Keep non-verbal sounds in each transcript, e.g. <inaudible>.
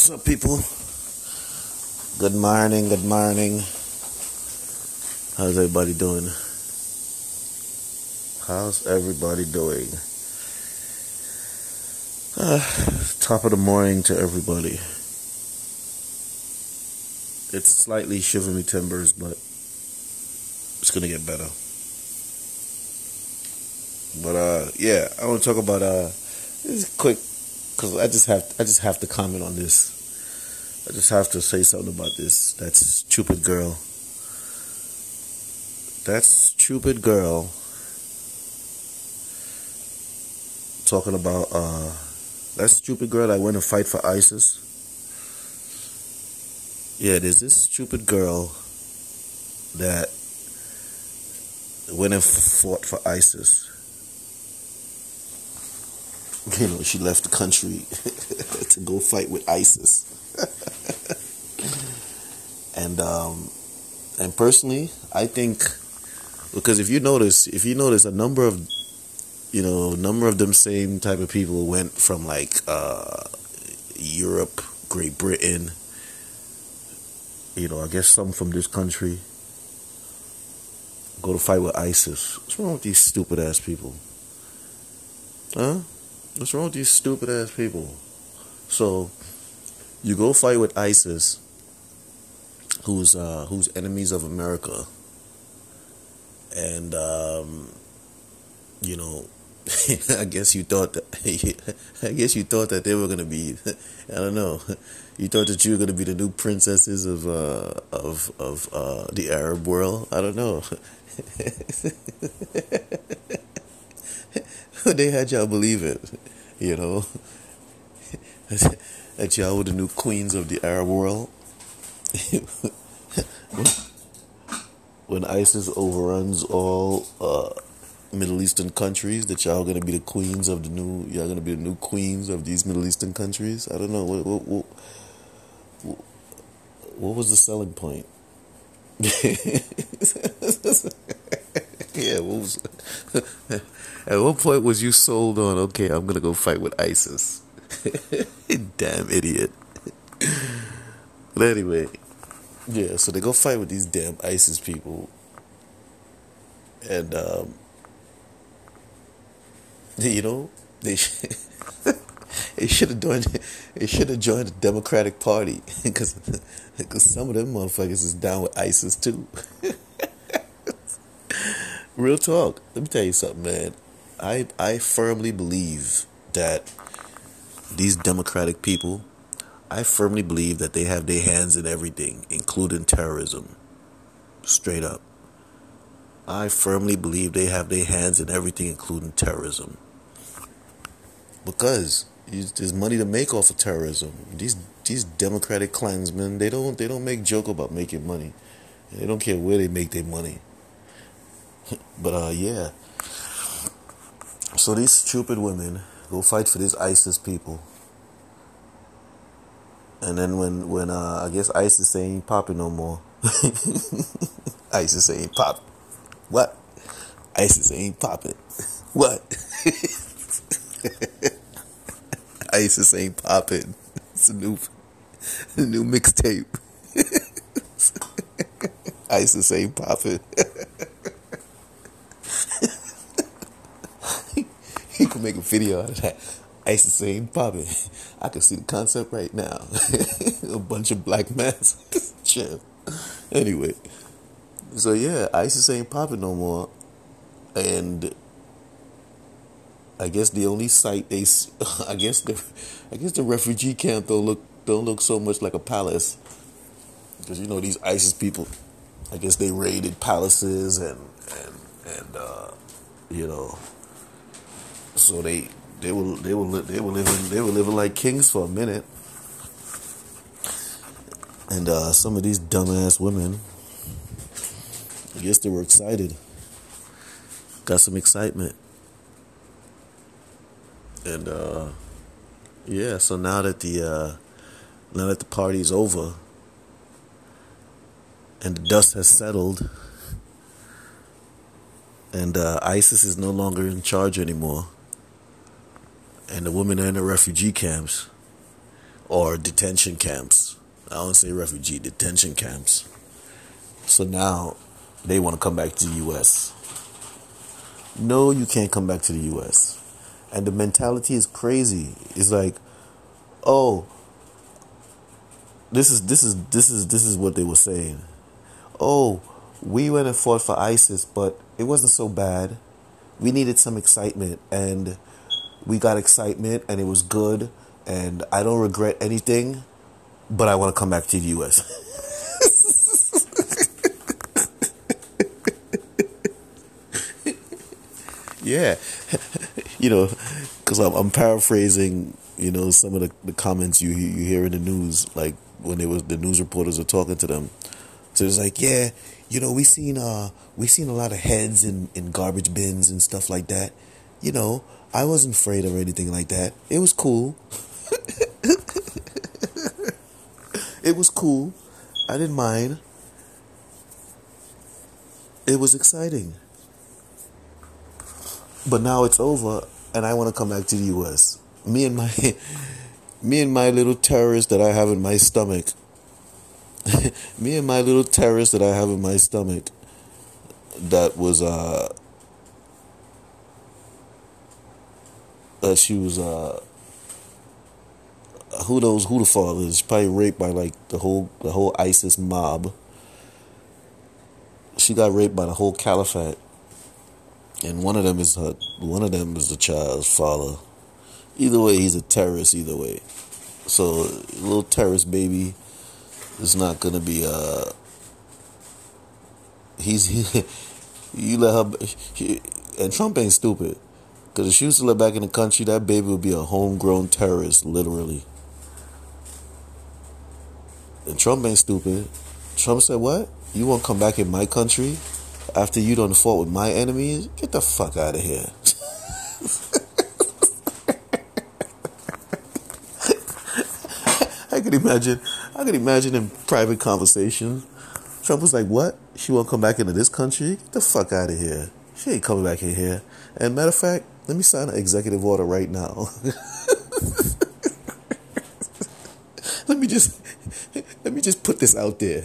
What's up, people? Good morning, good morning. How's everybody doing? How's everybody doing? Uh, top of the morning to everybody. It's slightly shiver me timbers, but it's gonna get better. But uh, yeah, I want to talk about uh, this quick because I just have I just have to comment on this. I just have to say something about this. That stupid girl. That stupid girl talking about uh that stupid girl that went to fight for ISIS. Yeah, there's this stupid girl that went and fought for ISIS <laughs> you know, she left the country <laughs> to go fight with ISIS. <laughs> and um, and personally, I think because if you notice, if you notice, a number of you know, a number of them same type of people went from like uh, Europe, Great Britain, you know, I guess some from this country go to fight with ISIS. What's wrong with these stupid ass people? Huh? What's wrong with these stupid ass people? So you go fight with ISIS, who's uh, who's enemies of America, and um, you know, <laughs> I guess you thought that <laughs> I guess you thought that they were gonna be, <laughs> I don't know, you thought that you were gonna be the new princesses of uh, of of uh, the Arab world. I don't know. <laughs> they had y'all believe it, you know, <laughs> that y'all were the new queens of the Arab world. <laughs> when ISIS overruns all uh, Middle Eastern countries, that y'all gonna be the queens of the new, y'all gonna be the new queens of these Middle Eastern countries. I don't know what what what, what was the selling point. Yeah, what was, <laughs> at what point was you sold on, okay, I'm going to go fight with ISIS? <laughs> damn idiot. but anyway, yeah, so they go fight with these damn ISIS people. And, um, <laughs> you know, they, they should have joined. They should have joined the Democratic Party because some of them motherfuckers is down with ISIS too. Real talk. Let me tell you something, man. I I firmly believe that these democratic people, I firmly believe that they have their hands in everything, including terrorism. Straight up. I firmly believe they have their hands in everything, including terrorism. Because there's money to make off of terrorism. These these democratic Klansmen, they don't they don't make joke about making money. They don't care where they make their money. But uh, yeah. So these stupid women go fight for these ISIS people. And then when when uh, I guess ISIS ain't popping no more. ISIS ain't pop. What? ISIS ain't popping. What? ISIS ain't popping. <laughs> <laughs> <laughs> It's a new, new mixtape. ISIS ain't popping. <laughs> you could make a video out of that. ISIS ain't popping. I can see the concept right now. <laughs> a bunch of black masks. <laughs> Chill. Anyway, so yeah, ISIS ain't popping no more, and I guess the only site they, I guess the, I guess the refugee camp don't look don't look so much like a palace, because you know these ISIS people, I guess they raided palaces and and and uh, you know, so they they were they were they were living they were living like kings for a minute, and uh, some of these dumbass women, I guess they were excited, got some excitement. And uh, yeah, so now that the uh, now that the party's over and the dust has settled, and uh, ISIS is no longer in charge anymore, and the women are in the refugee camps. or detention camps. I don't say refugee, detention camps. So now they want to come back to the US. No, you can't come back to the US. And the mentality is crazy. It's like, oh, this is this is this is this is what they were saying. Oh, we went and fought for ISIS, but it wasn't so bad. We needed some excitement and we got excitement and it was good and I don't regret anything, but I want to come back to the US. <laughs> yeah. <laughs> you know, because I'm, I'm, paraphrasing, you know, some of the, the comments you you hear in the news, like when they was the news reporters are talking to them. So it's like, yeah, you know, we seen uh we seen a lot of heads in, in garbage bins and stuff like that. You know, I wasn't afraid or anything like that. It was cool. <laughs> it was cool. I didn't mind. It was exciting. But now it's over and I want to come back to the US. Me and my <laughs> me and my little terrorist that I have in my stomach. <laughs> me and my little terrorist that I have in my stomach that was uh uh she was uh who knows who the father is probably raped by like the whole the whole ISIS mob. She got raped by the whole caliphate and one of them is her, one of them is the child's father. Either way, he's a terrorist. Either way, so little terrorist baby is not gonna be uh. He's he, <laughs> you let her he, and Trump ain't stupid because if she was to live back in the country, that baby would be a homegrown terrorist, literally. And Trump ain't stupid. Trump said, "What? You won't come back in my country?" after you done fought with my enemies, get the fuck out of here. <laughs> I could imagine, I could imagine in private conversations, Trump was like, "What? She won't come back into this country? Get the fuck out of here. She ain't coming back in here." And matter of fact, let me sign an executive order right now. <laughs> let me just let me just put this out there.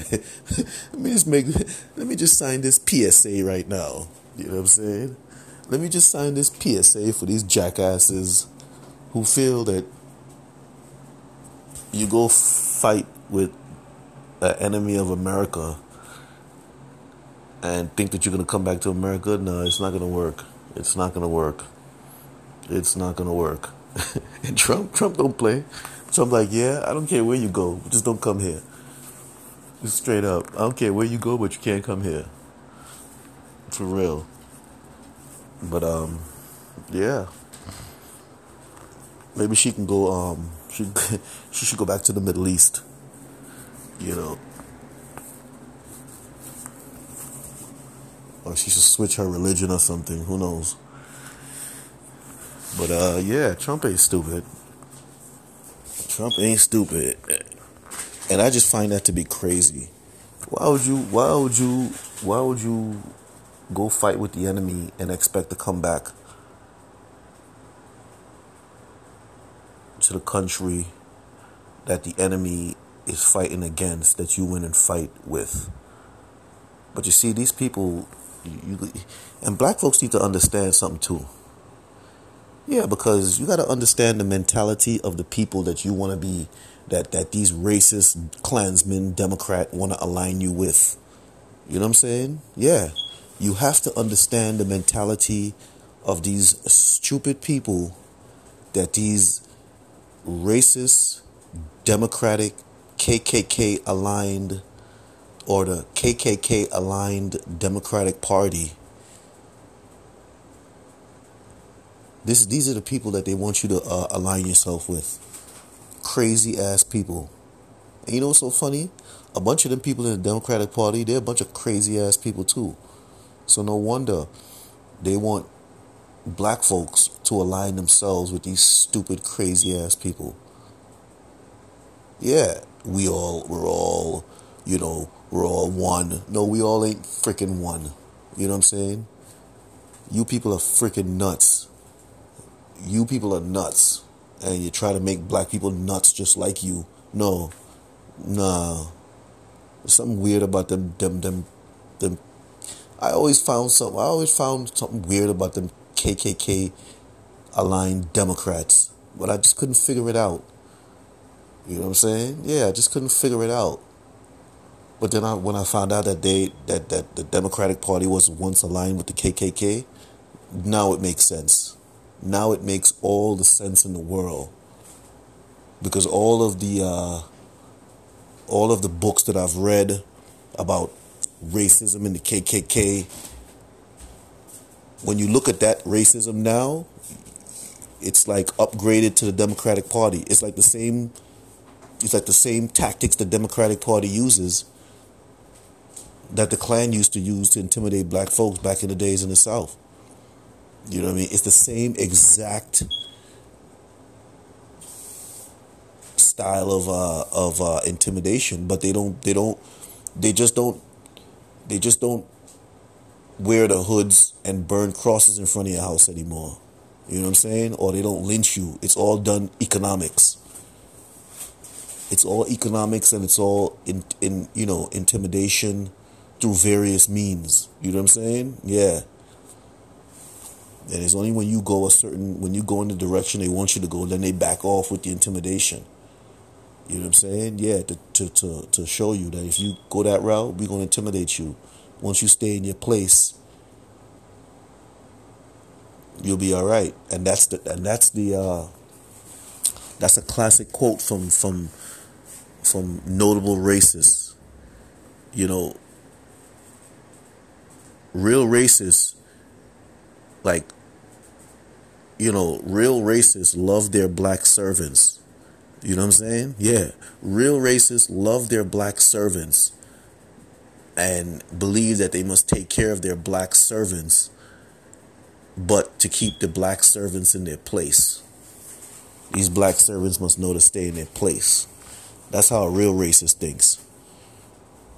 let me just make let me just sign this PSA right now. You know what I'm saying? Let me just sign this PSA for these jackasses who feel that you go fight with an enemy of America and think that you're gonna come back to America. No, it's not gonna work. It's not gonna work. It's not gonna work. <laughs> and Trump, Trump don't play. I'm like, yeah, I don't care where you go, just don't come here. Just straight up. I don't care where you go, but you can't come here. For real. But um, yeah. Maybe she can go. Um, she <laughs> she should go back to the Middle East. You know. Or she should switch her religion or something. Who knows? But uh, yeah, Trump ain't stupid. Trump ain't stupid. And I just find that to be crazy. Why would you why would you why would you go fight with the enemy and expect to come back to the country that the enemy is fighting against that you went and fight with? But you see these people you, and black folks need to understand something too. Yeah, because you got to understand the mentality of the people that you want to be, that that these racist Klansmen, Democrat want to align you with. You know what I'm saying? Yeah, you have to understand the mentality of these stupid people that these racist, Democratic, KKK aligned, or the KKK aligned Democratic Party This, these are the people that they want you to uh, align yourself with. Crazy ass people. And you know what's so funny? A bunch of them people in the Democratic Party, they're a bunch of crazy ass people too. So no wonder they want black folks to align themselves with these stupid, crazy ass people. Yeah, we all, we're all, you know, we're all one. No, we all ain't freaking one. You know what I'm saying? You people are freaking nuts you people are nuts. and you try to make black people nuts just like you. No, nah. There's something weird about them, them, them, them. I always found something. I always found something weird about them KKK aligned Democrats, but I just couldn't figure it out. You know what I'm saying? Yeah, I just couldn't figure it out. But then I, when I found out that they that, that the Democratic Party was once aligned with the KKK, now it makes sense. Now it makes all the sense in the world because all of the uh, all of the books that I've read about racism in the KKK, when you look at that racism now, it's like upgraded to the Democratic Party. It's like the same. It's like the same tactics the Democratic Party uses that the Klan used to use to intimidate black folks back in the days in the South. You know what I mean? It's the same exact style of uh, of uh, intimidation, but they don't they don't they just don't they just don't wear the hoods and burn crosses in front of your house anymore. You know what I'm saying? Or they don't lynch you. It's all done economics. It's all economics and it's all in in you know intimidation through various means. You know what I'm saying? Yeah. And it's only when you go a certain when you go in the direction they want you to go, then they back off with the intimidation. You know what I'm saying? Yeah, to to to, to show you that if you go that route, we're gonna intimidate you. Once you stay in your place, you'll be all right. And that's the and that's the uh, that's a classic quote from from from notable racists. You know, real racists like you know, real racists love their black servants. You know what I'm saying? Yeah. Real racists love their black servants and believe that they must take care of their black servants, but to keep the black servants in their place. These black servants must know to stay in their place. That's how a real racist thinks.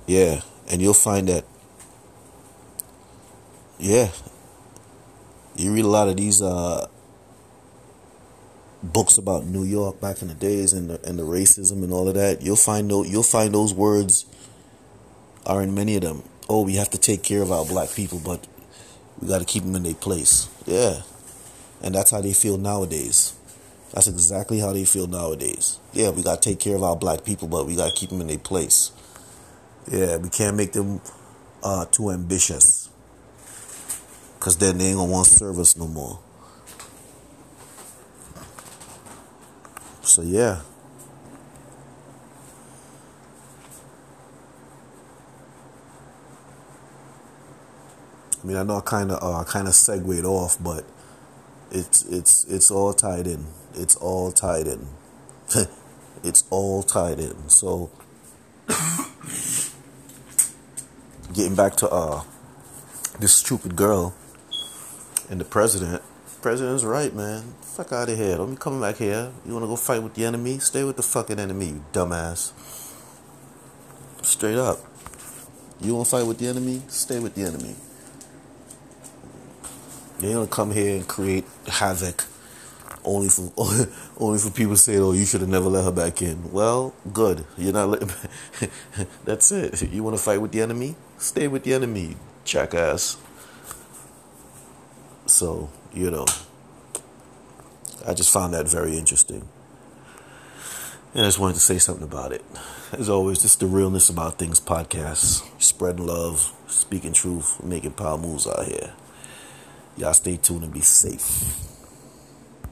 Yeah. And you'll find that, yeah, you read a lot of these uh, books about New York back in the days and the, and the racism and all of that, you'll find no, you'll find those words are in many of them. Oh, we have to take care of our black people, but we got to keep them in their place. Yeah, and that's how they feel nowadays. That's exactly how they feel nowadays. Yeah, we got to take care of our black people, but we got to keep them in their place. Yeah, we can't make them uh, too ambitious, cause then they ain't gonna want service no more. So yeah. I mean, I know I kind of uh, kind of segued off, but it's it's it's all tied in. It's all tied in. <laughs> it's all tied in. So, <coughs> getting back to uh, this stupid girl and the president. President's right, man. Fuck out of here. Don't be coming back here. You wanna go fight with the enemy? Stay with the fucking enemy, you dumbass. Straight up. You wanna fight with the enemy? Stay with the enemy. You don't come here and create havoc only for <laughs> only for people saying, "Oh, you should have never let her back in." Well, good. You're not letting. <laughs> That's it. You want to fight with the enemy? Stay with the enemy, jackass. So you know, I just found that very interesting, and I just wanted to say something about it. As always, just the realness about things podcast, spreading love, speaking truth, making power moves out here. Y'all stay tuned and be safe.